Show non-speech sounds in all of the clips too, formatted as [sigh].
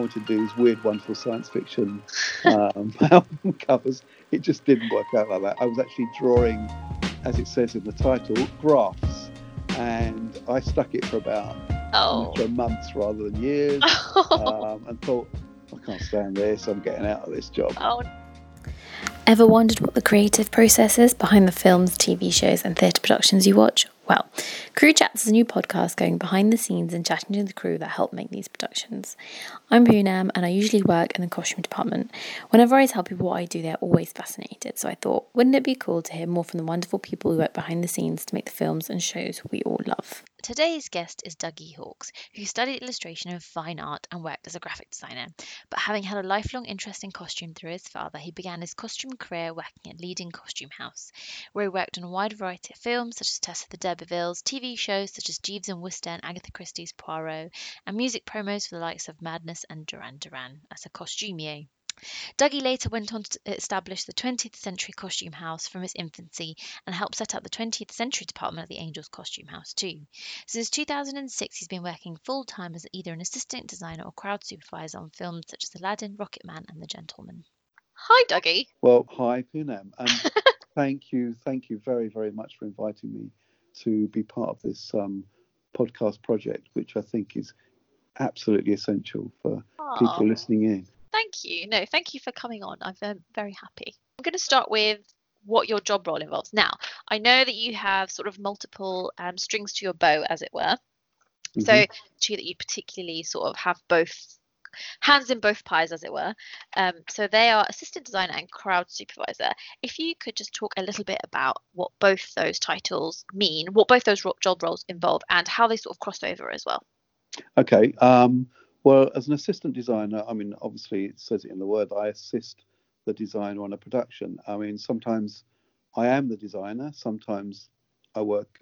I wanted to do these weird, wonderful science fiction um, [laughs] album covers. It just didn't work out like that. I was actually drawing, as it says in the title, graphs, and I stuck it for about Oh. for months rather than years, [laughs] um, and thought, I can't stand this. I'm getting out of this job. oh. Ever wondered what the creative process is behind the films, TV shows, and theatre productions you watch? Well, Crew Chats is a new podcast going behind the scenes and chatting to the crew that help make these productions. I'm Poonam and I usually work in the costume department. Whenever I tell people what I do, they're always fascinated. So I thought, wouldn't it be cool to hear more from the wonderful people who work behind the scenes to make the films and shows we all love? Today's guest is Dougie Hawkes, who studied illustration and fine art and worked as a graphic designer. But having had a lifelong interest in costume through his father, he began his costume career working at Leading Costume House, where he worked on a wide variety of films such as Tess of the D'Urbervilles, TV shows such as Jeeves and Wooster and Agatha Christie's Poirot, and music promos for the likes of Madness and Duran Duran as a costumier. Dougie later went on to establish the 20th Century Costume House from its infancy and helped set up the 20th Century Department of the Angels Costume House too. Since 2006, he's been working full time as either an assistant designer or crowd supervisor on films such as Aladdin, Rocketman, and The Gentlemen. Hi, Dougie. Well, hi, Poonam. [laughs] Um, thank you, thank you very, very much for inviting me to be part of this um, podcast project, which I think is absolutely essential for people listening in. Thank you. No, thank you for coming on. I'm um, very happy. I'm going to start with what your job role involves. Now, I know that you have sort of multiple um, strings to your bow, as it were. So, Mhm. two that you particularly sort of have both hands in both pies, as it were. Um, so, they are assistant designer and crowd supervisor. If you could just talk a little bit about what both those titles mean, what both those job roles involve, and how they sort of cross over as well. Okay. Um, well, as an assistant designer, I mean, obviously it says it in the word. I assist the designer on a production. I mean, sometimes I am the designer. Sometimes I work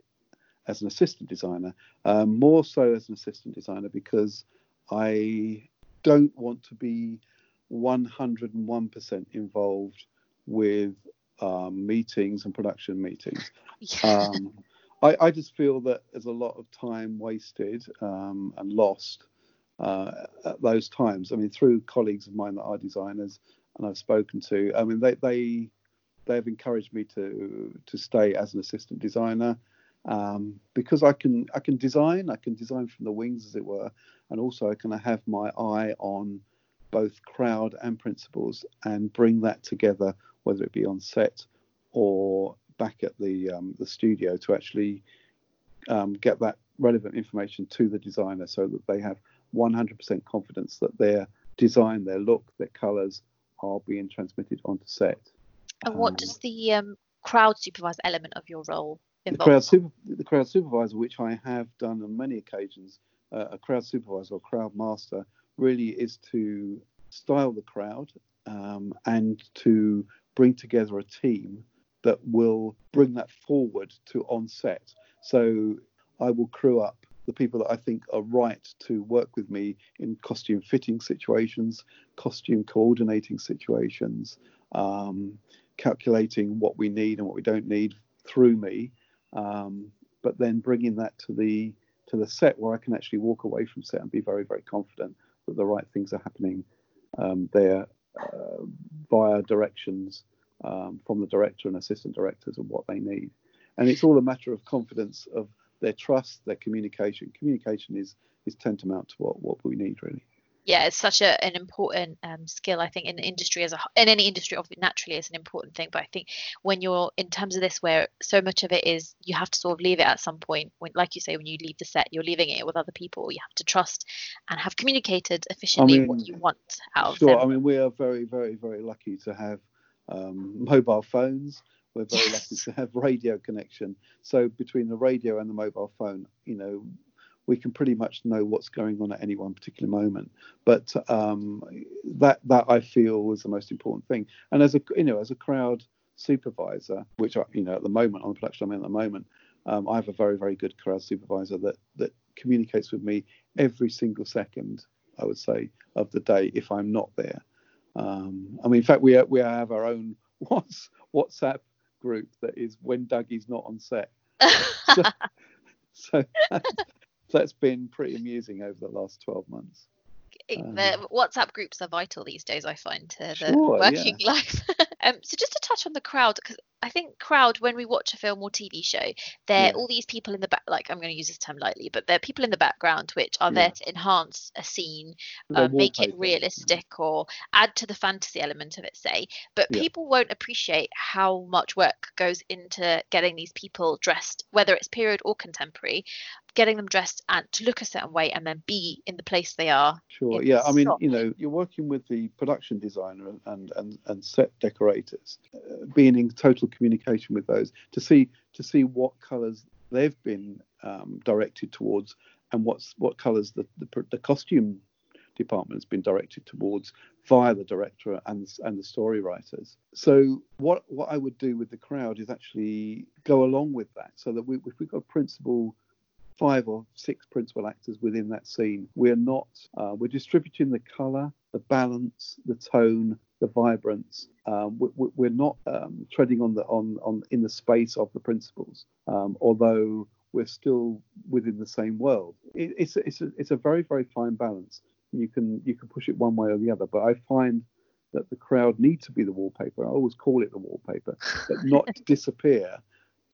as an assistant designer. Um, more so as an assistant designer because I don't want to be 101% involved with um, meetings and production meetings [laughs] um, I, I just feel that there's a lot of time wasted um, and lost uh, at those times. I mean, through colleagues of mine that are designers and I've spoken to, I mean, they they they have encouraged me to to stay as an assistant designer um, because I can I can design, I can design from the wings, as it were, and also I can have my eye on both crowd and principles and bring that together, whether it be on set or back at the um, the studio to actually um, get that relevant information to the designer so that they have 100% confidence that their design, their look, their colours are being transmitted onto set. and what Um, does the um, crowd supervisor element of your role the involve? crowd, super, the crowd supervisor, which I have done on many occasions, uh, a crowd supervisor or crowd master, really is to style the crowd um, and to bring together a team that will bring that forward to on set. So I will crew up the people that I think are right to work with me in costume fitting situations, costume coordinating situations, um, calculating what we need and what we don't need through me, um, but then bringing that to the to the set where I can actually walk away from set and be very very confident that the right things are happening um, there uh, via directions um, from the director and assistant directors of what they need. And it's all a matter of confidence of their trust, their communication. Communication is is tantamount to what, what we need really. yeah, it's such a, an important um, skill. I think in industry as a in any industry, obviously naturally, it's an important thing. But I think when you're in terms of this, where so much of it is you have to sort of leave it at some point. When, like you say, when you leave the set, you're leaving it with other people. You have to trust and have communicated efficiently what mean, you want out of it. Sure. I mean, we are very, very, very lucky to have um, mobile phones. We're very lucky to have radio connection. So between the radio and the mobile phone, you know, we can pretty much know what's going on at any one particular moment. But um, that that I feel was the most important thing. And as a you know, as a crowd supervisor, which I, you know at the moment on the production I'm in at the moment, um, I have a very very good crowd supervisor that that communicates with me every single second. I would say of the day if I'm not there. Um, I mean, in fact, we we have our own Whats- [laughs] WhatsApp group that is when Dougie's not on set. [laughs] So, so that's, that's been pretty amusing over the last 12 months. Um, the WhatsApp groups are vital these days. I find to the Sure, working [laughs] life. um, so just to touch on the crowd, because I think crowd when we watch a film or TV show, there Yeah. are all these people in the back. Like I'm going to use this term lightly, but there are people in the background which are Yeah. there to enhance a scene, uh, make it realistic or add to the fantasy element of it, say. But Yeah. people won't appreciate how much work goes into getting these people dressed, whether it's period or contemporary, getting them dressed and to look a certain way and then be in the place they are. Sure. Yeah. I mean, you know, you're working with the production designer and and and, and set decorators, uh, being in total communication with those to see to see what colours they've been um, directed towards and what's what colours the, the the costume department has been directed towards via the director and and the story writers. So what what I would do with the crowd is actually go along with that, so that we, if we've got principal five or six principal actors within that scene. We're not, uh, we're distributing the colour, the balance, the tone, the vibrance. Um, we, we're not um, treading on the on on in the space of the principles, um, although we're still within the same world. It, it's a, it's a, it's a very very fine balance. You can you can push it one way or the other, but I find that the crowd need to be the wallpaper. I always call it the wallpaper, but not [laughs] disappear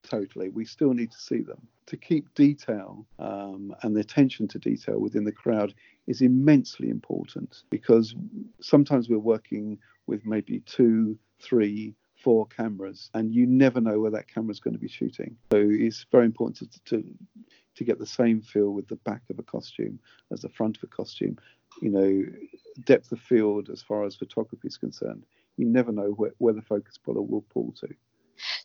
totally. We still need to see them. To keep detail um, and the attention to detail within the crowd is immensely important because sometimes we're working with maybe two, three, four cameras, and you never know where that camera's going to be shooting. So it's very important to, to to get the same feel with the back of a costume as the front of a costume. You know, depth of field as far as photography is concerned. You never know where, where the focus puller will pull to.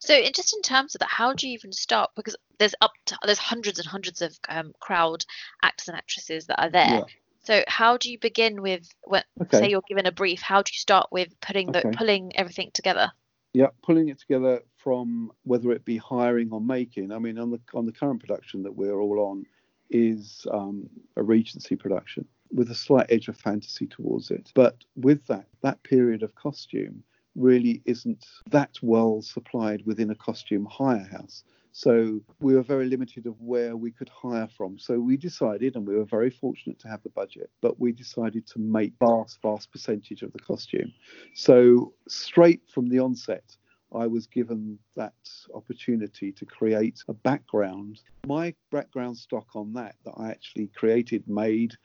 So, in, just in terms of that, how do you even start? Because there's up to there's hundreds and hundreds of um, crowd actors and actresses that are there. Yeah. So, how do you begin with when Okay. say you're given a brief? How do you start with putting the Okay. pulling everything together? Yeah, pulling it together from whether it be hiring or making. I mean, on the on the current production that we're all on is um, a Regency production with a slight edge of fantasy towards it. But with that, that period of costume really isn't that well supplied within a costume hire house. So we were very limited of where we could hire from. So we decided, and we were very fortunate to have the budget, but we decided to make vast, vast percentage of the costume. So straight from the onset, I was given that opportunity to create a background. My background stock on that that I actually created, made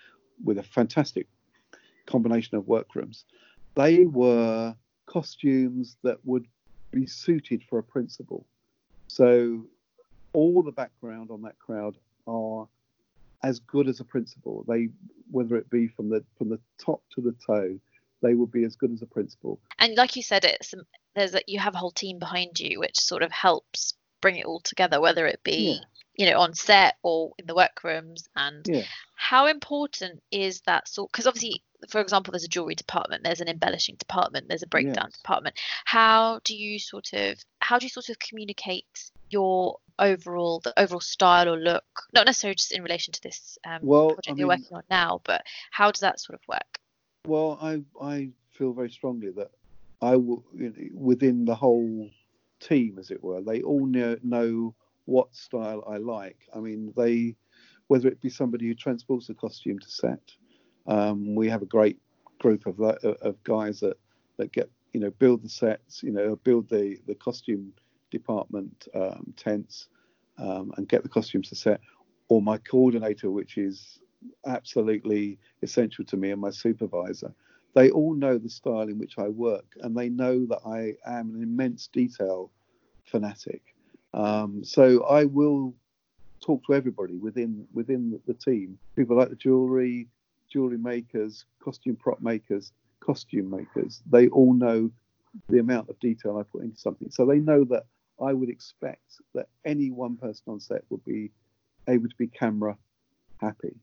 with a fantastic combination of workrooms, they were costumes that would be suited for a principal. So all the background on that crowd are as good as a principal. They, whether it be from the from the top to the toe, they will be as good as a principal. And like you said, it's there's a, you have a whole team behind you, which sort of helps bring it all together, whether it be you know on set or in the workrooms. And Yeah. how important is that sort? Because obviously, for example, there's a jewelry department, there's an embellishing department, there's a breakdown Yes. department. How do you sort of how do you sort of communicate your overall the overall style or look? Not necessarily just in relation to this um, Well, project I you're working on now, but how does that sort of work? Well, I I feel very strongly that I will you know, within the whole team, as it were, they all know, know what style I like. I mean, they whether it be somebody who transports the costume to set. Um, we have a great group of of guys that that get you know build the sets, you know, build the the costume department um, tents um, and get the costumes to set, or my coordinator, which is absolutely essential to me, and my supervisor. They all know the style in which I work, and they know that I am an immense detail fanatic. Um, so I will talk to everybody within within the team. People like the jewelry, jewelry makers, costume prop makers, costume makers. They all know the amount of detail I put into something. So they know that I would expect that any one person on set would be able to be camera happy.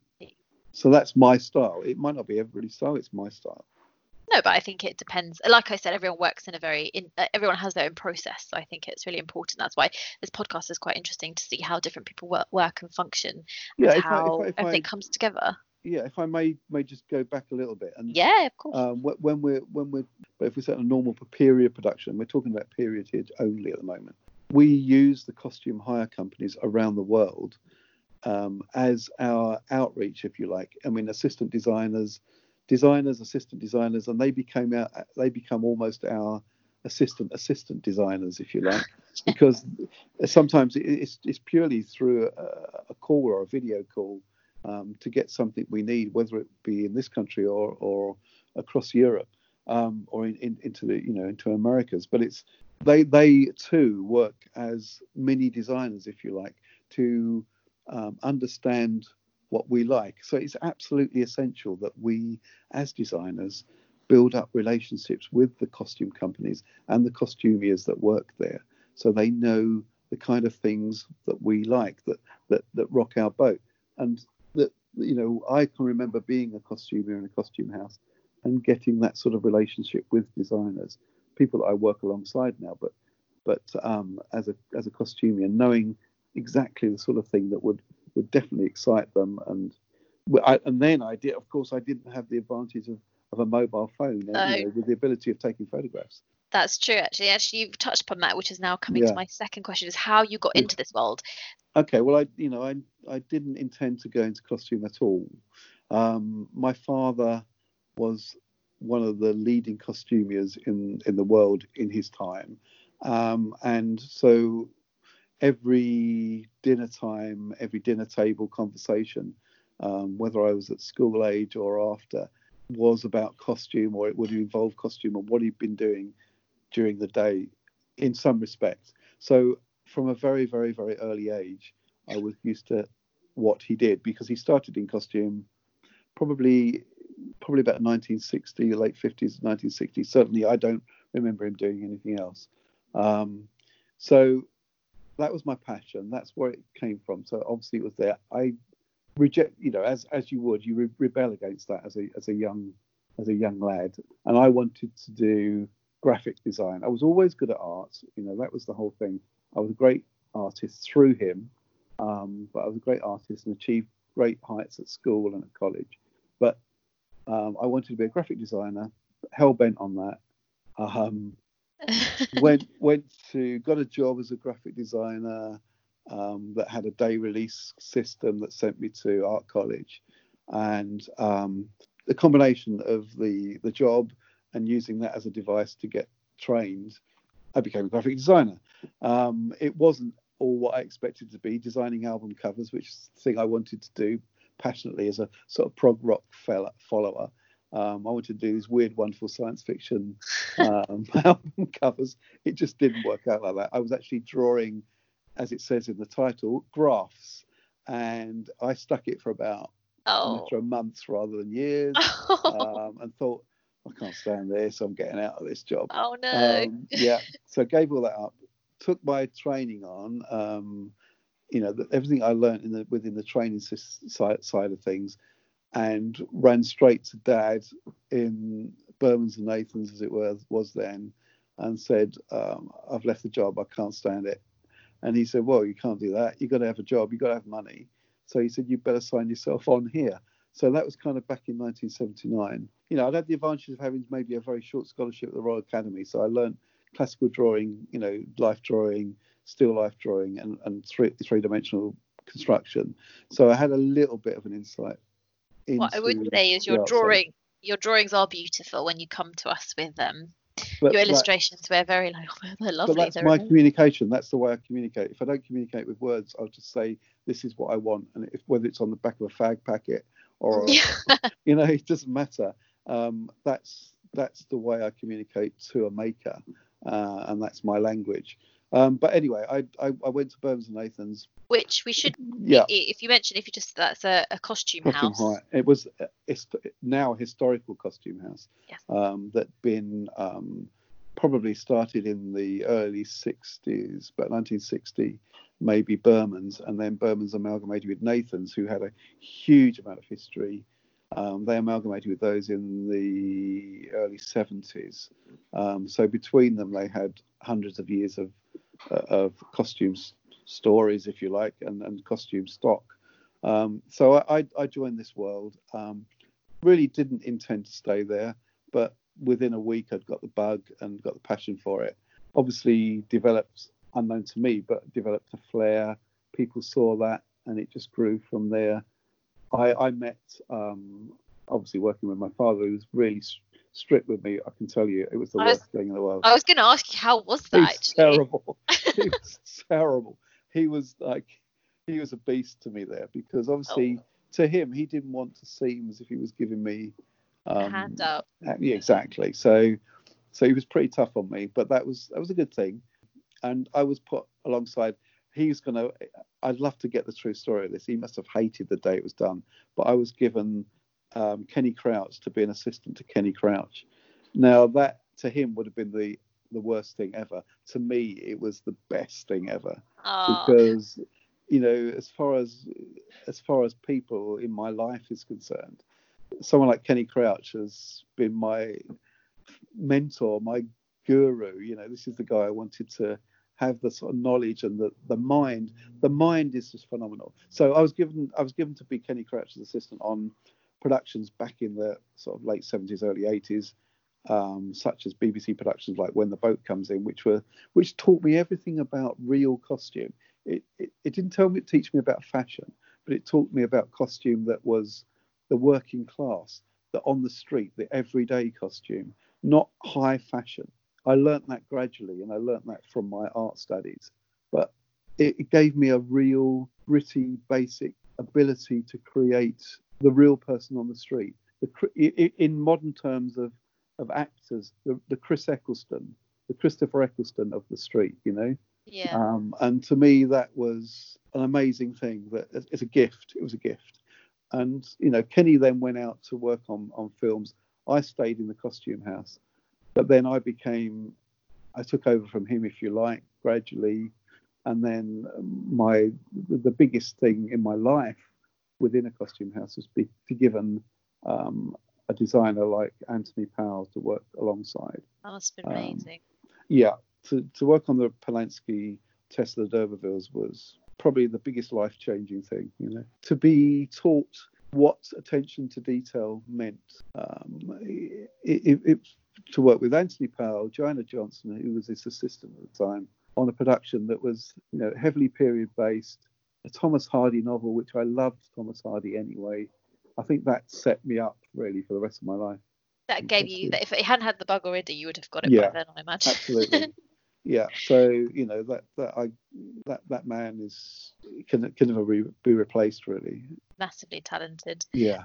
So that's my style. It might not be everybody's style. It's my style. No, but I think it depends. Like I said, everyone works in a very, in, uh, everyone has their own process. So I think it's really important. That's why this podcast is quite interesting to see how different people work, work and function, Yeah, and if I, how if I, if everything I comes together. Yeah, if I may may just go back a little bit and Yeah, of course. um, when we're when we're but if we're set a normal period production, we're talking about period here only at the moment. We use the costume hire companies around the world um, as our outreach, if you like. I mean, assistant designers, designers, assistant designers, and they became our, they become almost our assistant assistant designers, if you like, [laughs] because sometimes it's it's purely through a, a call or a video call um, to get something we need, whether it be in this country or or across Europe um, or in, in, into the you know into Americas. But it's they they too work as mini designers, if you like, to um, understand what we like. So it's absolutely essential that we, as designers, build up relationships with the costume companies and the costumiers that work there, so they know the kind of things that we like that that that rock our boat. And you know, I can remember being a costumer in a costume house and getting that sort of relationship with designers, people that I work alongside now, but but um, as a as a costumer, knowing exactly the sort of thing that would would definitely excite them, and I, and then I did, of course, I didn't have the advantage of, of a mobile phone you know, with the ability of taking photographs. That's true, actually. Actually, you've touched upon that, which is now coming yeah. to my second question: is how you got into this world. Okay, well, I you know I I didn't intend to go into costume at all. Um, my father was one of the leading costumiers in in the world in his time, um, and so every dinner time, every dinner table conversation, um, whether I was at school age or after, was about costume or it would involve costume or what he'd been doing during the day in some respects. So from a very, very, very early age, I was used to what he did because he started in costume probably probably about 1960, late 50s, 1960s. Certainly, I don't remember him doing anything else. Um, so that was my passion. That's where it came from. So obviously, it was there. I reject, you know, as as you would, you re- rebel against that as a as a young as a young lad, and I wanted to do graphic design. I was always good at art. You know, that was the whole thing. I was a great artist through him, um, but I was a great artist and achieved great heights at school and at college. But um, I wanted to be a graphic designer, hell bent on that. Um, [laughs] went went to got a job as a graphic designer um, that had a day release system that sent me to art college, and um, the combination of the the job and using that as a device to get trained, I became a graphic designer. Um, it wasn't all what I expected to be designing album covers, which is the thing I wanted to do passionately as a sort of prog rock fellow follower. Um, I wanted to do these weird, wonderful science fiction um, [laughs] [laughs] album covers. It just didn't work out like that. I was actually drawing, as it says in the title, graphs, and I stuck it for about oh. for months rather than years, [laughs] um, and thought I can't stand this. I'm getting out of this job. Oh no. Um, yeah. [laughs] So I gave all that up. Took my training on. Um, you know, the, everything I learned in the within the training side, side of things, and ran straight to Dad in Bermans and Nathans as it was was then, and said, um, "I've left the job. I can't stand it." And he said, "Well, you can't do that. You've got to have a job. You've got to have money." So he said, "You better sign yourself on here." So that was kind of back in 1979. You know, I'd had the advantage of having maybe a very short scholarship at the Royal Academy. So I learned classical drawing, you know, life drawing, still life drawing, and, and three three dimensional construction. So I had a little bit of an insight. What I would say is your drawing, your drawings are beautiful when you come to us with them. But, your illustrations we're very like oh, [laughs] they're lovely. But that's they're my communication. That's the way I communicate. If I don't communicate with words, I'll just say this is what I want, and if whether it's on the back of a fag packet or [laughs] you know it doesn't matter. Um, that's that's the way i communicate to a maker uh, and that's my language. Um, but anyway I, I, I went to Bermans and Nathans. Which we should yeah. if you mention if you just that's a, a costume, costume house. high. it was it's now a historical costume house yes. um, that been um, probably started in the early 60s about 1960 maybe Bermans, and then Bermans amalgamated with Nathans, who had a huge amount of history. Um, they amalgamated with those in the early 70s. Um, so between them, they had hundreds of years of, uh, of costumes stories, if you like, and, and costume stock. Um, so I, I, joined this world. Um, really didn't intend to stay there, but within a week, I'd got the bug and got the passion for it. Obviously, developed unknown to me, but developed a flair. People saw that, and it just grew from there. I, I met um, obviously working with my father, who was really strict with me. I can tell you, it was the was- worst thing in the world. I was going to ask you, how was that? was terrible. [laughs] he was terrible. He was like, he was a beast to me there because obviously Oh. to him, he didn't want to seem as if he was giving me A um, hand up. Yeah, exactly. So, so he was pretty tough on me, but that was that was a good thing. And I was put alongside. He's gonna. I'd love to get the true story of this. He must have hated the day it was done. But I was given um, Kenny Crouch to be an assistant to Kenny Crouch. Now that to him would have been the the worst thing ever. To me, it was the best thing ever Oh, because you know as far as as far as people in my life is concerned someone like kenny crouch has been my mentor my guru you know this is the guy i wanted to have the sort of knowledge and the, the mind. The mind is just phenomenal. So i was given i was given to be kenny crouch's assistant on productions back in the sort of late 70s early 80s um, such as bbc productions like when the boat comes in which were which taught me everything about real costume. It, it, it didn't tell me teach me about fashion but it taught me about costume that was the working class the on the street the everyday costume not high fashion i learnt that gradually and i learnt that from my art studies but it, it gave me a real gritty basic ability to create the real person on the street the, cr- i- i- in modern terms of of actors the, the chris eccleston the christopher eccleston of the street you know yeah. um, and to me, that was an amazing thing. That it's a gift. It was a gift. And you know, Kenny then went out to work on on films. I stayed in the costume house, but then I became, I took over from him, if you like, gradually. And then my the biggest thing in my life within a costume house was be, be given um, a designer like Anthony Powell to work alongside that must have um, been amazing. yeah, to, to work on the Polanski Tess of the D'Urbervilles was probably the biggest life changing thing, you know. To be taught what attention to detail meant. Um, it, it, it, to work with Anthony Powell, Joanna Johnston, who was his assistant at the time, on a production that was, you know, heavily period based, a Thomas Hardy novel, which I loved Thomas Hardy anyway. I think that set me up really for the rest of my life. That gave you, that if it hadn't had the bug already, you would have got it Yeah, by then, I imagine. absolutely [laughs] yeah so you know that that i that that man is can can never be, be replaced really Massively talented. yeah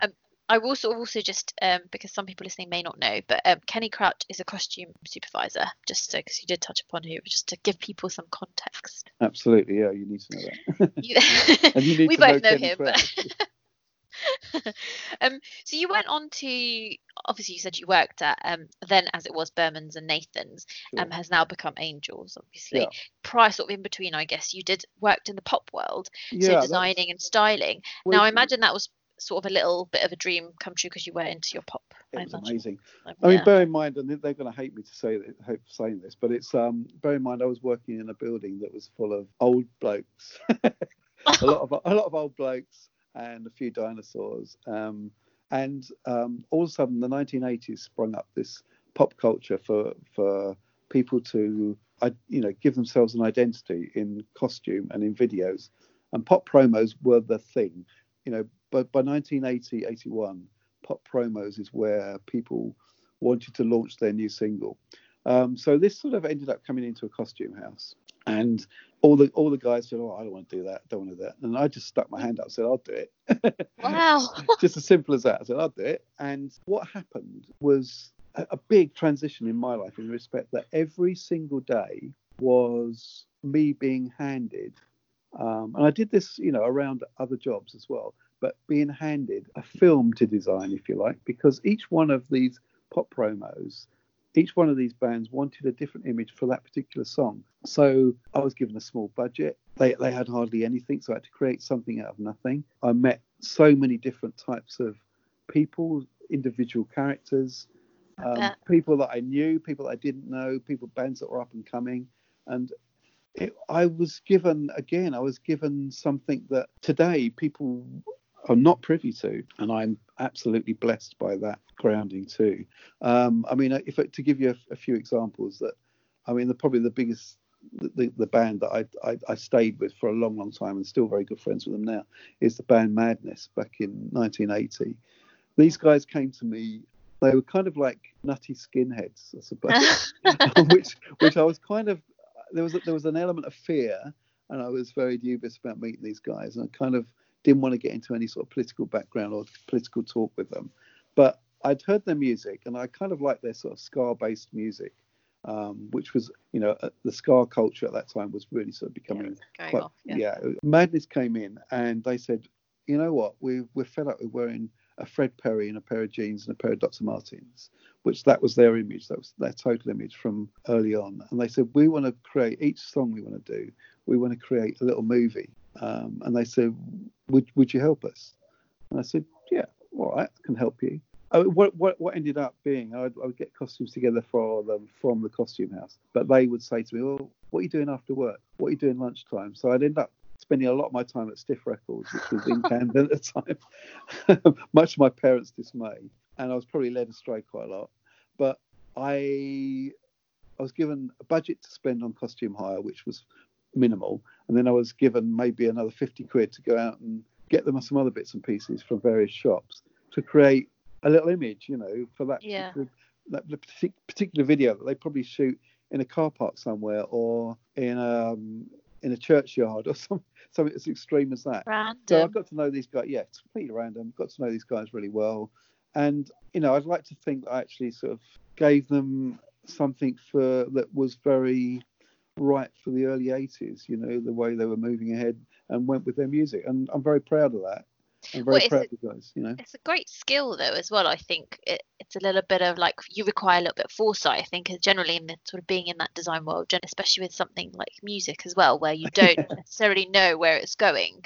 I will also also just um, because some people listening may not know, but um, Kenny Crouch is a costume supervisor. Just because you did touch upon who, just to give people some context. absolutely yeah you need to know that You, [laughs] and you need we know both know Kenny him. But [laughs] [laughs] um, so you went on to obviously you said you worked at um, then as it was Berman's and Nathan's um, has now become Angels obviously. Yeah. Prior sort of in between, I guess you did worked in the pop world, yeah so that's- designing and styling. well, now I imagine that was sort of a little bit of a dream come true because you were into your pop. it I was imagine. amazing I mean, yeah. bear in mind, and they're going to hate me to say that, hope for saying this, but it's um, bear in mind, I was working in a building that was full of old blokes, [laughs] a lot of a lot of old blokes, and a few dinosaurs. Um, and um, all of a sudden, the 1980s sprung up this pop culture for for people to, you know, give themselves an identity in costume and in videos, and pop promos were the thing. You know, but by 1980, 81 pop promos is where people wanted to launch their new single. Um, so this sort of ended up coming into a costume house, and all the all the guys said, "Oh, I don't want to do that. Don't want to do that." And I just stuck my hand up, and said, "I'll do it." [laughs] Wow. just as simple as that. I said, "I'll do it." And what happened was a, a big transition in my life in respect that every single day was me being handed, um, and I did this, you know, around other jobs as well, but being handed a film to design, if you like, because each one of these pop promos, each one of these bands wanted a different image for that particular song. So I was given a small budget. They, they had hardly anything, so I had to create something out of nothing. I met so many different types of people, individual characters, um, people that I knew, people that I didn't know, people bands that were up and coming, and it, I was given again. I was given something that today people are not privy to, and I'm absolutely blessed by that grounding too. Um, I mean, if to give you a, a few examples, that I mean, the, probably the biggest. The, the, band that I, I, I stayed with for a long, long time and still very good friends with them now is the band Madness back in 1980 these guys came to me. They were kind of like nutty skinheads, I suppose, [laughs] [laughs] which which I was kind of there was a, there was an element of fear, and I was very dubious about meeting these guys, and I kind of didn't want to get into any sort of political background or political talk with them. But I'd heard their music, and I kind of liked their sort of ska-based music, um, which was, you know, uh, the ska culture at that time was really sort of becoming Yeah, quite, off, yeah. yeah. Madness came in, and they said, you know what, we we're fed up with wearing a Fred Perry and a pair of jeans and a pair of Dr. Martens, which that was their image, that was their total image from early on. And they said, we want to create each song we want to do, we want to create a little movie. Um, and they said, would would you help us? And I said, yeah, all right, I can help you. I mean, what, what what ended up being, I'd, I would get costumes together for them from the costume house, but they would say to me, "Well, what are you doing after work? What are you doing lunchtime?" So I'd end up spending a lot of my time at Stiff Records, which was in [laughs] Camden at the time, [laughs] much to my parents' dismay, and I was probably led astray quite a lot. But I I was given a budget to spend on costume hire, which was minimal, and then I was given maybe another 50 quid to go out and get them some other bits and pieces from various shops to create a little image, you know, for that, Yeah. particular, that particular video that they probably shoot in a car park somewhere or in um in a churchyard or [laughs] some, something as extreme as that. So I Random. got to know these guys. Yeah, it's completely random. Got to know these guys really well, and you know, I'd like to think that I actually sort of gave them something for that was very right for the early 80s. You know, the way they were moving ahead and went with their music, and I'm very proud of that. I'm very Well, proud a- of you guys. You know, It's a great skill though as well. I think it, it's a little bit of like you require a little bit of foresight. I think generally in the sort of being in that design world, gen- especially with something like music as well, where you don't [laughs] necessarily know where it's going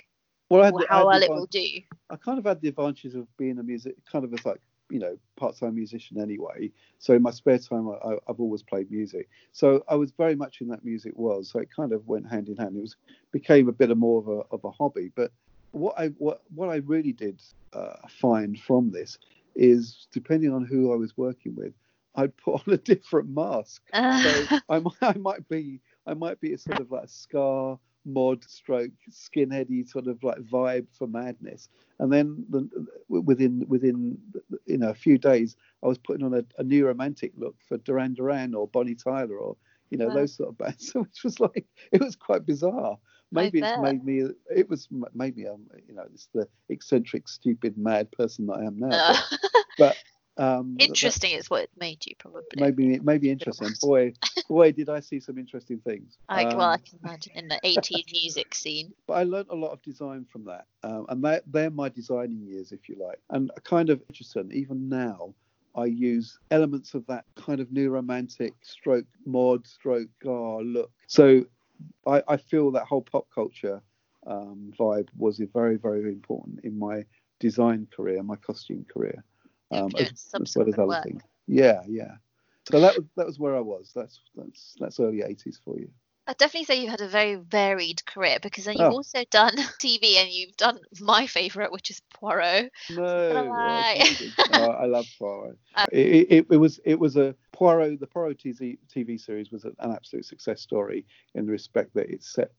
well, I had how had well it will do. I kind of had the advantages of being a music, kind of as like, you know, part-time musician anyway. So in my spare time, I, I've always played music. So I was very much in that music world. So it kind of went hand in hand. It was became a bit of more of a of a hobby. But what I what what I really did uh, find from this is depending on who I was working with, I'd put on a different mask. So [laughs] I might, I might be I might be a sort of like a ska mod stroke skinheady sort of like vibe for madness. And then the, within within you know a few days i was putting on a, a new romantic look for duran duran or bonnie tyler or you know Wow. those sort of bands [laughs] which was like it was quite bizarre. Maybe it's made me it was m- maybe i'm you know it's the eccentric stupid mad person that i am now Uh, but [laughs] um interesting is what made you probably. maybe maybe interesting boy [laughs] boy did i see some interesting things I, well, I Um, can imagine in the 80s [laughs] music scene. but I learned a lot of design from that, um, and that, they're my designing years, if you like. And kind of interesting, even now, I use elements of that kind of new romantic stroke mod stroke gar look. So I, I feel that whole pop culture um, vibe was a very very important in my design career, my costume career, um, as, well as other work. things. Yeah, yeah. So that was that was where I was. That's that's that's early 80s for you. I'd definitely say you've had a very varied career because then you've Oh. also done [laughs] TV and you've done my favourite, which is Poirot. No, I. Oh, I love Poirot. [laughs] Uh, it, it, it was it was a Poirot. The Poirot TV, TV series was an absolute success story in the respect that it set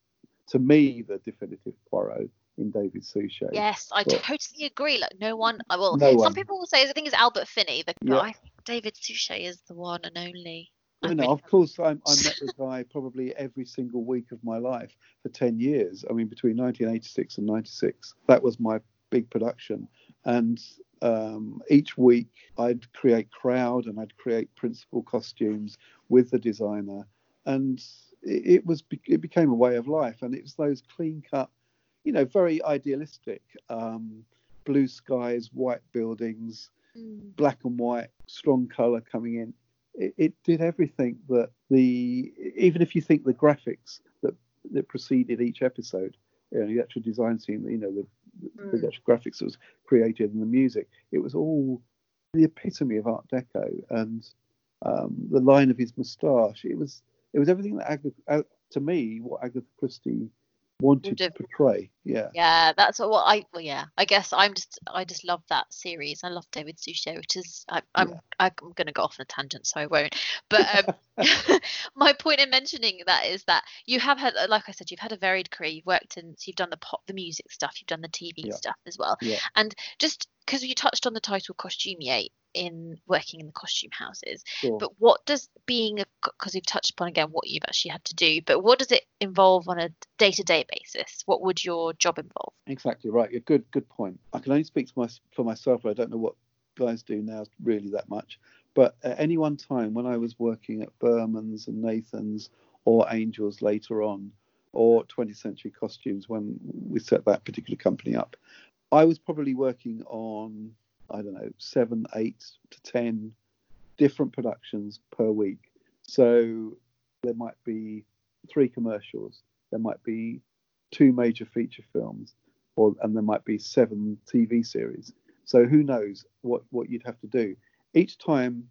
to me the definitive Poirot in David Suchet. Yes, I Well- totally agree. Like no one, I will. No some one. people will say I think it's Albert Finney, but Yeah. I think David Suchet is the one and only. You I really- of course, I, I met the [laughs] guy probably every single week of my life for 10 years. I mean, between 1986 and 96. That was my big production. And um, each week I'd create crowd and I'd create principal costumes with the designer. And it, it was it became a way of life. And it was those clean cut, you know, very idealistic um, blue skies, white buildings, Mm. black and white, strong color coming in. It, it did everything that the even if you think the graphics that that preceded each episode, you know, the actual design scene, you know, the, the Mm. actual graphics that was created and the music, it was all the epitome of Art Deco and um, the line of his moustache. It was it was everything that Agatha, uh, to me what Agatha Christie wanted to portray. Yeah. Yeah, that's what I. Well, yeah, I guess I'm just. I just love that series. I love David Suchet, which is. I, I'm. Yeah. I'm going to go off on a tangent, so I won't. But um, [laughs] my point in mentioning that is that you have had, like I said, you've had a varied career. You've worked in. So you've done the pop, the music stuff. You've done the TV Yeah. stuff as well. Yeah. And just because you touched on the title costumier in working in the costume houses Sure. but what does being a because you've touched upon again what you've actually had to do but what does it involve on a day-to-day basis what would your job involve Exactly right. Yeah, good good point. I can only speak to my, for myself. I don't know what guys do now really that much. But at any one time when I was working at Berman's and Nathan's or Angels later on, or 20th Century Costumes when we set that particular company up, I was probably working on I don't know seven, eight to ten different productions per week. So there might be three commercials. There might be two major feature films or and there might be seven TV series. So who knows what what you'd have to do. Each time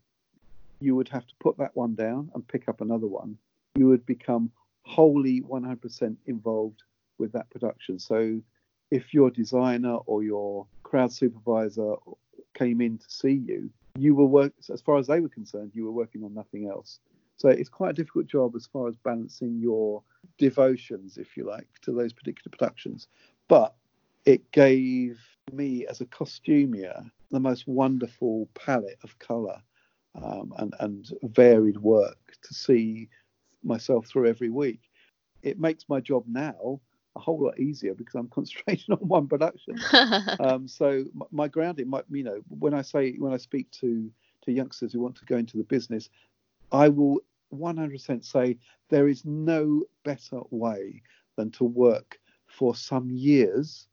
you would have to put that one down and pick up another one. You would become wholly 100% involved with that production. So if your designer or your crowd supervisor came in to see you, you were work as far as they were concerned, you were working on nothing else. So it's quite a difficult job as far as balancing your devotions, if you like, to those particular productions. But it gave me, as a costumier, the most wonderful palette of colour um, and, and varied work to see myself through every week. It makes my job now a whole lot easier because I'm [laughs] concentrating on one production. [laughs] um, so my, my grounding, my, you know, when I say when I speak to to youngsters who want to go into the business, I will 100% say there is no better way than to work for some years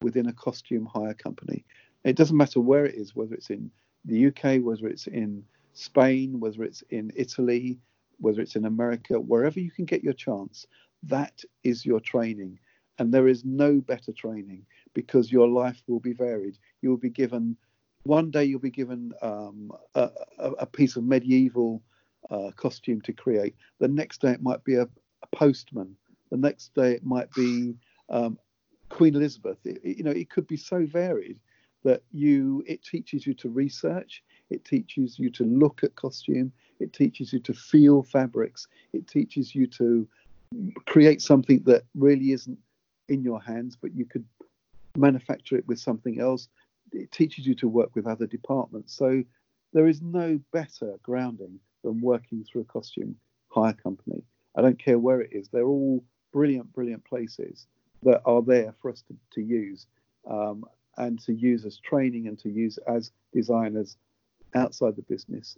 within a costume hire company. It doesn't matter where it is, whether it's in the UK, whether it's in Spain, whether it's in Italy, whether it's in America, wherever you can get your chance, that is your training. And there is no better training because your life will be varied. You will be given, one day you'll be given um, a, a, piece of medieval uh, costume to create. The next day it might be a, a postman. The next day it might be um, Queen Elizabeth. It, you know, it could be so varied that you it teaches you to research it teaches you to look at costume it teaches you to feel fabrics it teaches you to create something that really isn't in your hands but you could manufacture it with something else. It teaches you to work with other departments. So there is no better grounding than working through a costume hire company. I don't care where it is. They're all brilliant brilliant places that are there for us to, to use um, and to use as training and to use as designers outside the business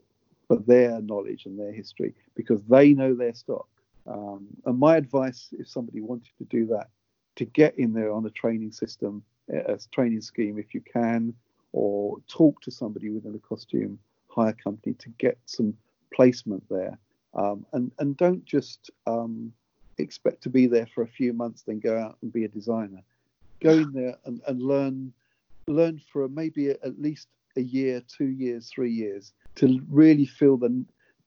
for their knowledge and their history because they know their stock. Um, and my advice, if somebody wanted to do that, to get in there on a training system, a training scheme if you can, or talk to somebody within a costume hire company to get some placement there. Um, and, and don't just um, expect to be there for a few months, then go out and be a designer. Go in [sighs] there and, and learn learn for maybe at least a year, two years, three years to really feel the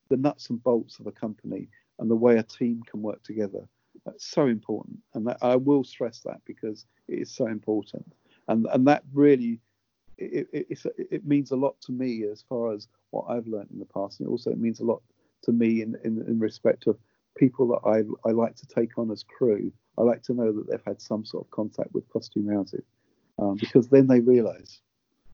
the nuts and bolts of a company and the way a team can work together. That's so important, and that, I will stress that because it is so important, and and that really it, it, it means a lot to me as far as what I've learned in the past, and it also means a lot to me in, in, in respect of people that I, I like to take on as crew. I like to know that they've had some sort of contact with costume houses um, because then they realise.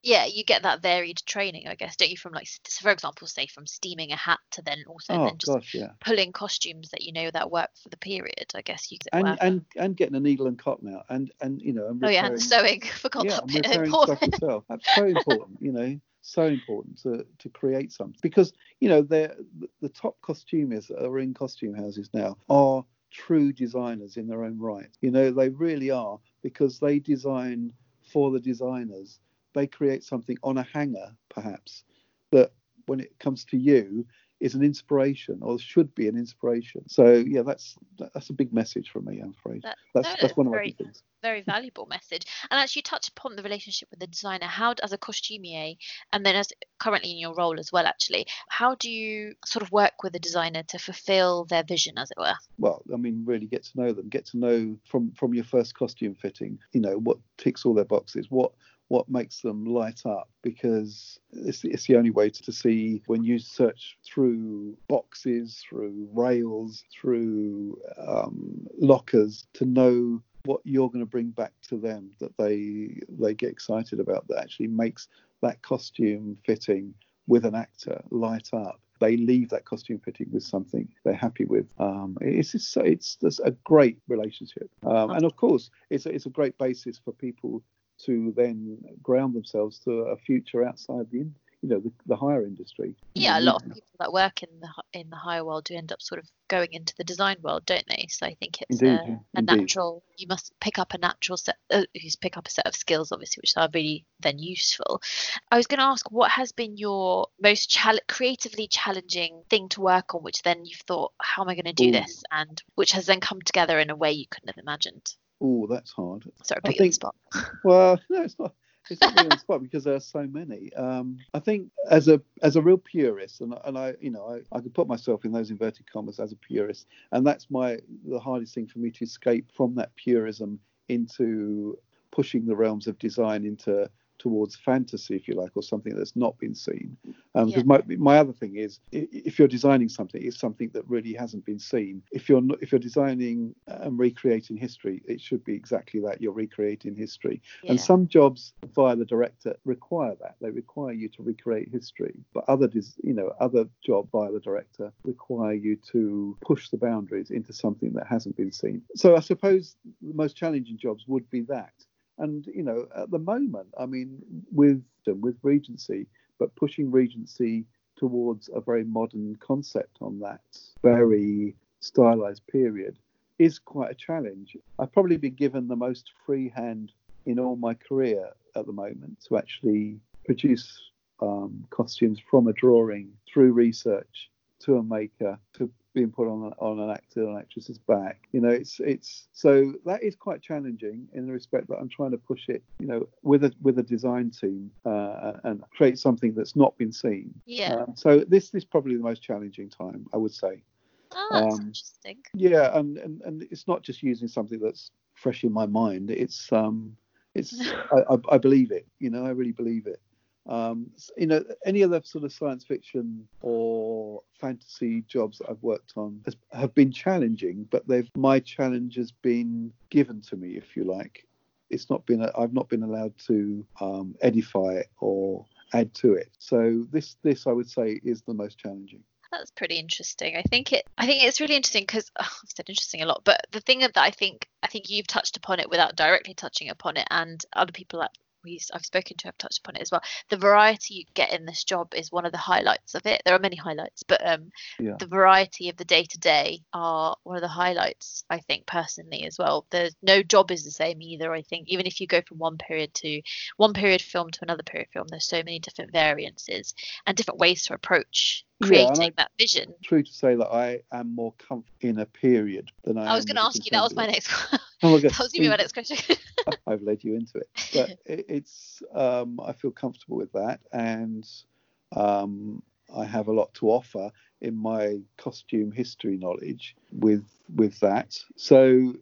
Yeah, you get that varied training, I guess, don't you? From like, for example, say from steaming a hat to then also oh, then just gosh, yeah. pulling costumes that you know that work for the period. I guess you and and and getting a needle and cotton out, and and you know, and oh yeah, and sewing. [laughs] Forgot yeah, that and bit. Important. stuff. That's so important, you know, so important to to create something because you know they're the, the top costumiers that are in costume houses now are true designers in their own right. You know, they really are because they design for the designers. They create something on a hanger, perhaps, that when it comes to you is an inspiration or should be an inspiration. So yeah, that's that's a big message for me. I'm afraid That- that's no, that's one of my very- big things. very valuable message. And actually, you touch upon the relationship with the designer. How, as a costumier, and then as currently in your role as well, actually, how do you sort of work with a designer to fulfill their vision, as it were? well i mean really get to know them get to know from from your first costume fitting you know what ticks all their boxes what what makes them light up because it's, it's the only way to, to see when you search through boxes through rails through um, lockers to know what you're going to bring back to them that they they get excited about that actually makes that costume fitting with an actor light up they leave that costume fitting with something they're happy with. Um, it's it's just a great relationship, um, and of course, it's a, it's a great basis for people to then ground themselves to a future outside the you know the, the hire industry. Yeah, a lot of people that work in the in the hire world do end up sort of going into the design world, don't they? So I think it's Indeed, a, a natural. You must pick up a natural set. Uh, you pick up a set of skills, obviously, which are really then useful. I was going to ask, what has been your most chal- creatively challenging thing to work on, which then you've thought, how am I going to do Ooh. this, and which has then come together in a way you couldn't have imagined. Oh, that's hard. Sorry, I put you on the spot. [laughs] Well, no, it's not. It's not really on the spot because there are so many. Um, I think as a as a real purist, and, and I, you know, I, I could put myself in those inverted commas as a purist, and that's my the hardest thing for me to escape from that purism into pushing the realms of design into towards fantasy, if you like, or something that's not been seen. Um, Yeah. Because my my other thing is, if you're designing something, it's something that really hasn't been seen. If you're not, if you're designing and recreating history, it should be exactly that. You're recreating history. And some jobs via the director require that. They require you to recreate history. But other, you know, other job via the director require you to push the boundaries into something that hasn't been seen. So I suppose the most challenging jobs would be that. And you know, at the moment, I mean, with with Regency, but pushing Regency towards a very modern concept on that very stylized period is quite a challenge. I've probably been given the most free hand in all my career at the moment to actually produce um, costumes from a drawing through research to a maker to being put on, on an actor or an actress's back. You know, it's it's so that is quite challenging in the respect that I'm trying to push it, you know, with a with a design team uh, and create something that's not been seen. Yeah. Um, so this this is probably the most challenging time, I would say. oh, that's um, interesting. Yeah, and, and and it's not just using something that's fresh in my mind. It's um, it's [laughs] I, I, I believe it. You know, I really believe it. Um, you know, any other sort of science fiction or fantasy jobs that I've worked on has, have been challenging, but they've my challenge has been given to me, if you like. It's not been I've not been allowed to um, edify it or add to it. So this this I would say is the most challenging. That's pretty interesting. I think it. I think it's really interesting because I've said interesting a lot, but the thing that I think I think you've touched upon it without directly touching upon it, and other people we I've spoken to have touched upon it as well. The variety you get in this job is one of the highlights of it. There are many highlights, but um, Yeah. the variety of the day to day are one of the highlights. I think personally as well. There's no job is the same either. I think even if you go from one period to one period film to another period film, there's so many different variances and different ways to approach creating I- that vision. true to say that I am more comfortable in a period than I. I was going to ask you. That was my next. [laughs] Oh my [laughs] that was going to be my next question. [laughs] I've led you into it, but it, it's um, I feel comfortable with that, and um, I have a lot to offer in my costume history knowledge with with that. So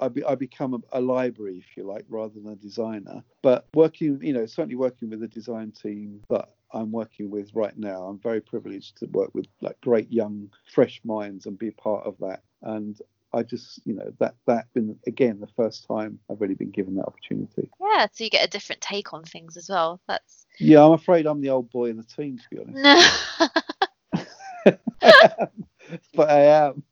I, be, I become a, a library, if you like, rather than a designer. But working, you know, certainly working with the design team that I'm working with right now, I'm very privileged to work with like great young, fresh minds and be part of that. And I just, you know, that that been again the first time I've really been given that opportunity. yeah, so you get a different take on things as well. That's Yeah, I'm afraid I'm the old boy in the team, to be honest. no. [laughs] [laughs] but I am.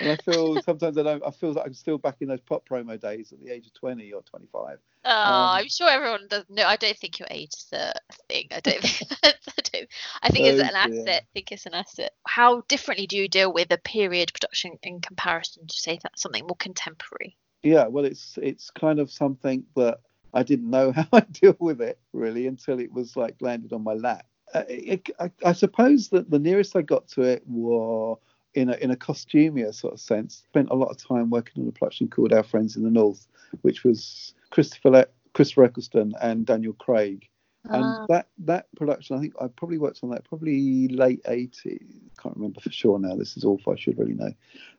And I feel sometimes I don't. I feel like I'm still back in those pop promo days at the age of 20 or 25. Oh, Um, I'm sure everyone does. No, I don't think your age is a thing. I don't think. [laughs] I, don't, I think it's an asset. I think it's an asset. How differently do you deal with a period production in comparison to say that something more contemporary? Yeah, well, it's it's kind of something that I didn't know [laughs] how I deal with it really until it was like landed on my lap. Uh, it, I, I suppose that the nearest I got to it were in a in a costumier sort of sense. Spent a lot of time working on a production called Our Friends in the North, which was Christopher Le- Christopher Eccleston and Daniel Craig. And Ah, that that production, I think I probably worked on that probably late 80s. Can't remember for sure now. This is awful. I should really know.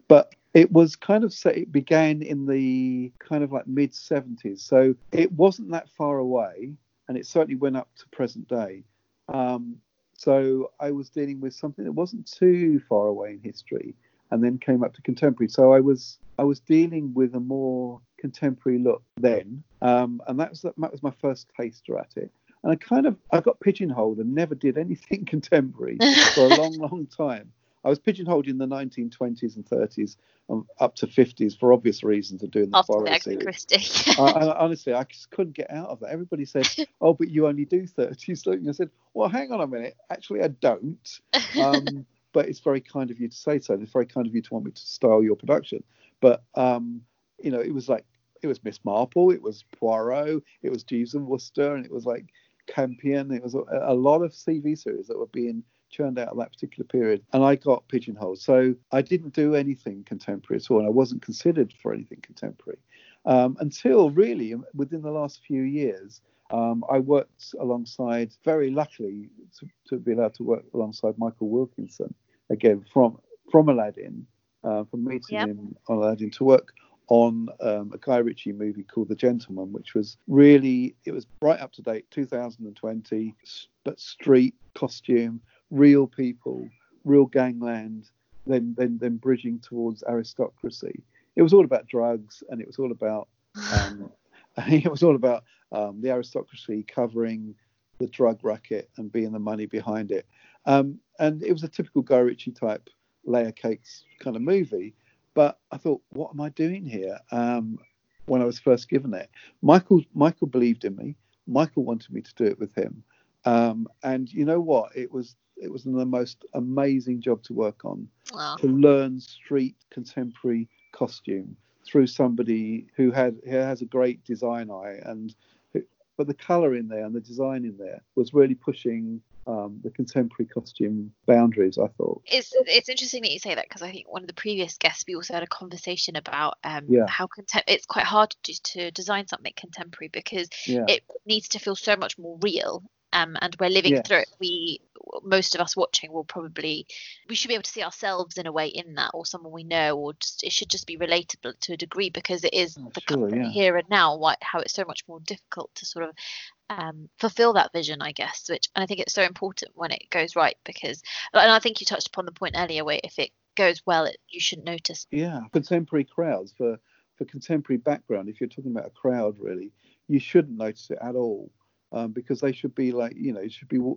But it was kind of set. It began in the kind of like mid 70s, so it wasn't that far away, and it certainly went up to present day. Um, so I was dealing with something that wasn't too far away in history, and then came up to contemporary. So I was I was dealing with a more contemporary look then, um, and that was that was my first taster at it. And I kind of I got pigeonholed and never did anything [laughs] contemporary [laughs] for a long, long time. I was pigeonholed in the 1920s and 30s, um, up to 50s for obvious reasons of doing the After Poirot series. Christie. I, I, honestly, I just couldn't get out of that. Everybody said, [laughs] "Oh, but you only do 30s." Look, and I said, "Well, hang on a minute. Actually, I don't." [laughs] Um, but it's very kind of you to say so. and It's very kind of you to want me to style your production. But um, you know, it was like it was Miss Marple, it was Poirot, it was Jeeves and Wooster, and it was like Campion. It was a, a lot of CV series that were being churned out at that particular period, and I got pigeonholed. So I didn't do anything contemporary at all, and I wasn't considered for anything contemporary um, until really within the last few years. Um, I worked alongside, very luckily, to, to, be allowed to work alongside Michael Wilkinson again from from Aladdin, uh, from meeting Yep. him on Aladdin to work on um, a Guy Ritchie movie called The Gentlemen, which was really it was right up to date, 2020, but street costume, real people, real gangland, then then then bridging towards aristocracy. It was all about drugs, and it was all about um, [laughs] [laughs] it was all about um, the aristocracy covering the drug racket and being the money behind it. Um, and it was a typical Guy Ritchie type layer cakes kind of movie. But I thought, what am I doing here? Um, when I was first given it, Michael Michael believed in me. Michael wanted me to do it with him. Um, and you know what? It was it was the most amazing job to work on Oh, to learn street contemporary costume through somebody who had who has a great design eye and but the color in there and the design in there was really pushing um, the contemporary costume boundaries i thought It's it's interesting that you say that because I think one of the previous guests we also had a conversation about um, Yeah. how contem- it's quite hard to to design something contemporary because yeah it needs to feel so much more real. Um, and we're living Yes. through it. We, most of us watching, will probably, we should be able to see ourselves in a way in that, or someone we know, or just it should just be relatable to a degree because it is Oh, the sure, yeah. here and now. Why, how it's so much more difficult to sort of um, fulfill that vision, I guess. Which and I think it's so important when it goes right because, and I think you touched upon the point earlier where if it goes well, it, you shouldn't notice. yeah contemporary crowds for for contemporary background if you're talking about a crowd really you shouldn't notice it at all um, because they should be like you know you should be wa-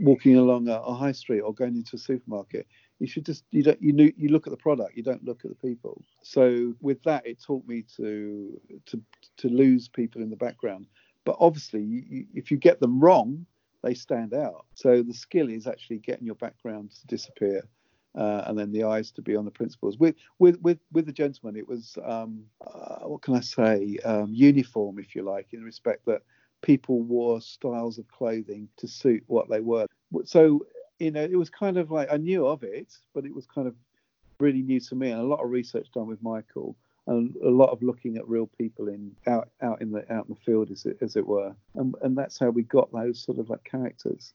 walking along a, a high street or going into a supermarket you should just you don't you know you look at the product you don't look at the people so with that it taught me to to to lose people in the background but obviously you, if you get them wrong they stand out so the skill is actually getting your background to disappear uh, and then the eyes to be on the principals. With with with with the gentlemen, it was um, uh, what can I say? Um, uniform, if you like, in respect that people wore styles of clothing to suit what they were. So you know, it was kind of like I knew of it, but it was kind of really new to me, and a lot of research done with Michael. And a lot of looking at real people in out out in the out in the field, as it as it were, and and that's how we got those sort of like characters.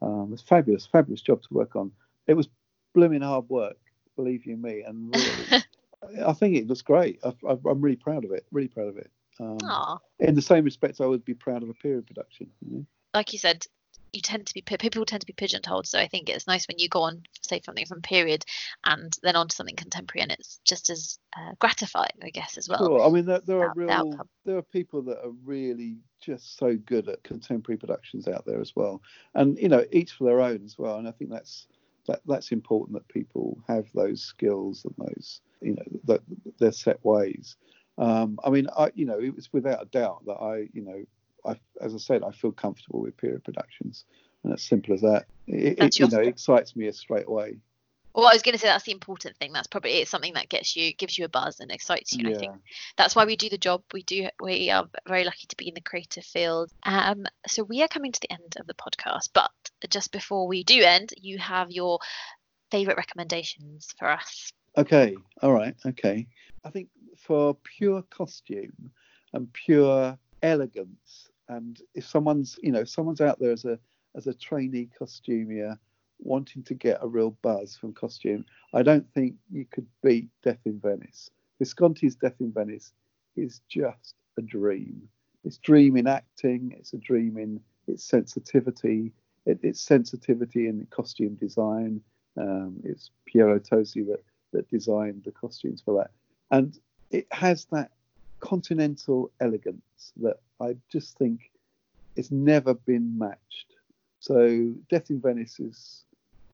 Um, it's fabulous, fabulous job to work on. It was blooming hard work, believe you me, and really, [laughs] I think it looks great. I, I, I'm really proud of it. Really proud of it. Um, in the same respect, I would be proud of a period production. You know? like you said, you tend to be people tend to be pigeonholed. So I think it's nice when you go on, say something from period, and then on to something contemporary, and it's just as uh, gratifying, I guess, as well. Sure. I mean, there, there are out- the there are people that are really just so good at contemporary productions out there as well, and you know, each for their own as well. And I think that's that that's important that people have those skills and those, you know, their set ways. Um, I mean, I, you know, it was without a doubt that I, you know, I, as I said, I feel comfortable with period productions, and it's simple as that. It, it you know, excites me straight away. Well, I was going to say that's the important thing. That's probably it's something that gets you, gives you a buzz and excites you. And I think that's why we do the job. We do. We are very lucky to be in the creative field. Um, so we are coming to the end of the podcast, but just before we do end, you have your favorite recommendations for us. Okay, all right, okay. I think for pure costume and pure elegance, and if someone's, you know, if someone's out there as a as a trainee costumier wanting to get a real buzz from costume, I don't think you could beat Death in Venice. Visconti's Death in Venice is just a dream. It's dream in acting. It's a dream in its sensitivity. It, its sensitivity in costume design. Um, it's Piero Tosi that that designed the costumes for that, and it has that continental elegance that I just think it's never been matched. So Death in Venice has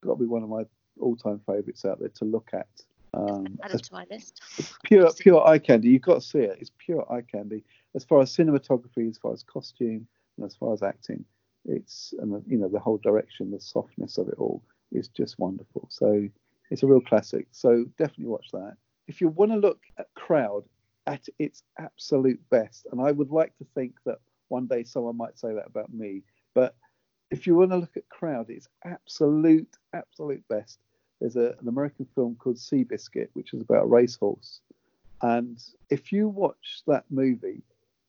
got to be one of my all-time favourites out there to look at. Um, Add it to my list. pure pure eye candy. You've got to see it. It's pure eye candy. As far as cinematography, as far as costume, and as far as acting, it's and you know the whole direction, the softness of it all is just wonderful. So it's a real classic. So definitely watch that. If you want to look at crowd at its absolute best, and I would like to think that one day someone might say that about me, but if you want to look at crowd, it's absolute absolute best. There's a, an American film called Seabiscuit, which is about a racehorse. And if you watch that movie,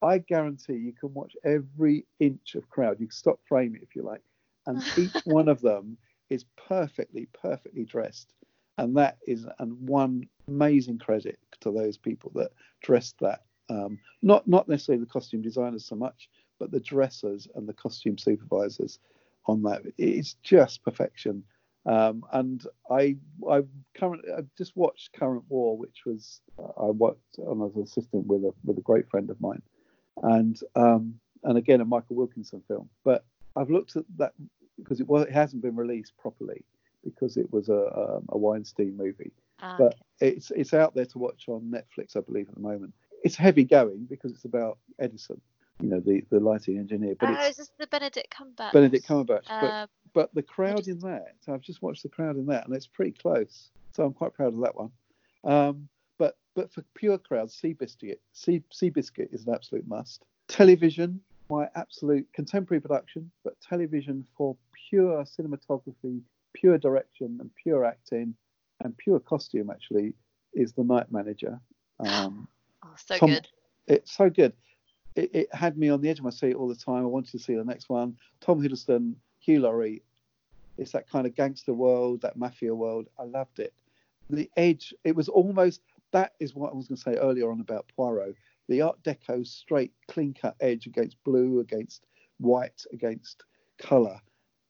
I guarantee you can watch every inch of crowd. You can stop frame it if you like. And each [laughs] one of them is perfectly, perfectly dressed. And that is and one amazing credit to those people that dressed that. Um, not not necessarily the costume designers so much, but the dressers and the costume supervisors on that. It's just perfection. Um, and I I currently I've just watched Current War, which was I worked on as an assistant with a with a great friend of mine, and um, and again a Michael Wilkinson film. But I've looked at that because it was it hasn't been released properly because it was a um, a Weinstein movie. Ah, But it's it's out there to watch on Netflix, I believe, at the moment. It's heavy going because it's about Edison, you know, the the lighting engineer. But oh, it's is this the Benedict Cumberbatch? Benedict Cumberbatch. but Um, but the crowd in that, I've just watched the crowd in that, and it's pretty close. So I'm quite proud of that one. Um, but but for pure crowds, Seabiscuit, sea, Seabiscuit is an absolute must. Television, my absolute contemporary production, but television for pure cinematography, pure direction, and pure acting, and pure costume actually is The Night Manager. Um, [sighs] oh, so Tom- good. it's so good. It, it had me on the edge of my seat all the time. I wanted to see the next one. Tom Hiddleston, Hugh Laurie. It's that kind of gangster world, that mafia world. I loved it. The edge. It was almost. That is what I was going to say earlier on about Poirot. The Art Deco straight, clean-cut edge against blue, against white, against colour.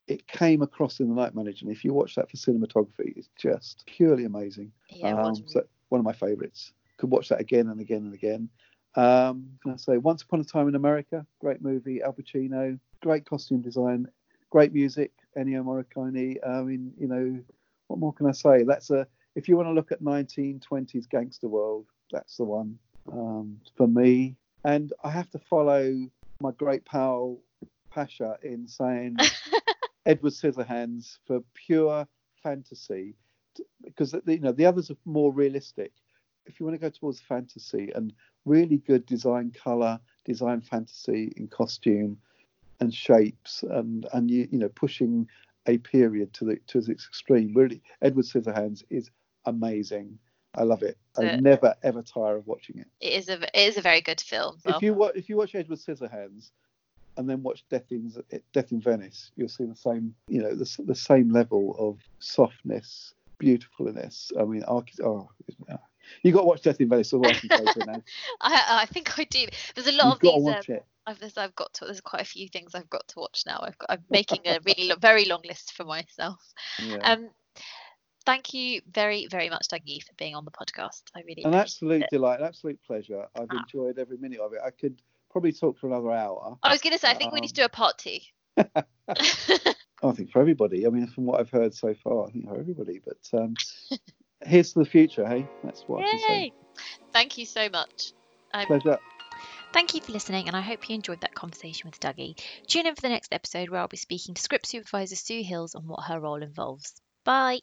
It came across in the Night Manager, and if you watch that for cinematography, it's just purely amazing. Yeah, Um, so one of my favourites. Could watch that again and again and again. Um, can I say Once Upon a Time in America? Great movie. Al Pacino. Great costume design. Great music. Ennio Morricone. I mean, you know, what more can I say? That's a. If you want to look at 1920s gangster world, that's the one um, for me. And I have to follow my great pal Pasha in saying [laughs] Edward Scissorhands for pure fantasy, because you know the others are more realistic. If you want to go towards fantasy and really good design, color, design, fantasy in costume and shapes, and and you you know pushing a period to the to its extreme. Really, Edward Scissorhands is amazing. I love it. I never ever tire of watching it. It is a it is a very good film. Well, If you watch if you watch Edward Scissorhands and then watch Death in Death in Venice, you'll see the same you know the, the same level of softness, beautifulness. I mean, archi- oh, you got to watch Death in Venice. I can say for now. [laughs] I I think I do. There's a lot You've of these. um. I've there's, I've got to. There's quite a few things I've got to watch now. I've got, I'm making a really lo- very long list for myself. Yeah. Um, thank you very very much, Dougie, for being on the podcast. I really An absolute it. delight, an absolute pleasure. I've Ah. enjoyed every minute of it. I could probably talk for another hour. I was going to say I think we need to do a part two. [laughs] I think for everybody. I mean, from what I've heard so far, I think for everybody. But um, [laughs] here's to the future, hey? That's what I can say. Yay! Thank you so much. Um, Pleasure. Thank you for listening, and I hope you enjoyed that conversation with Dougie. Tune in for the next episode where I'll be speaking to script supervisor Sue Hills on what her role involves. Bye.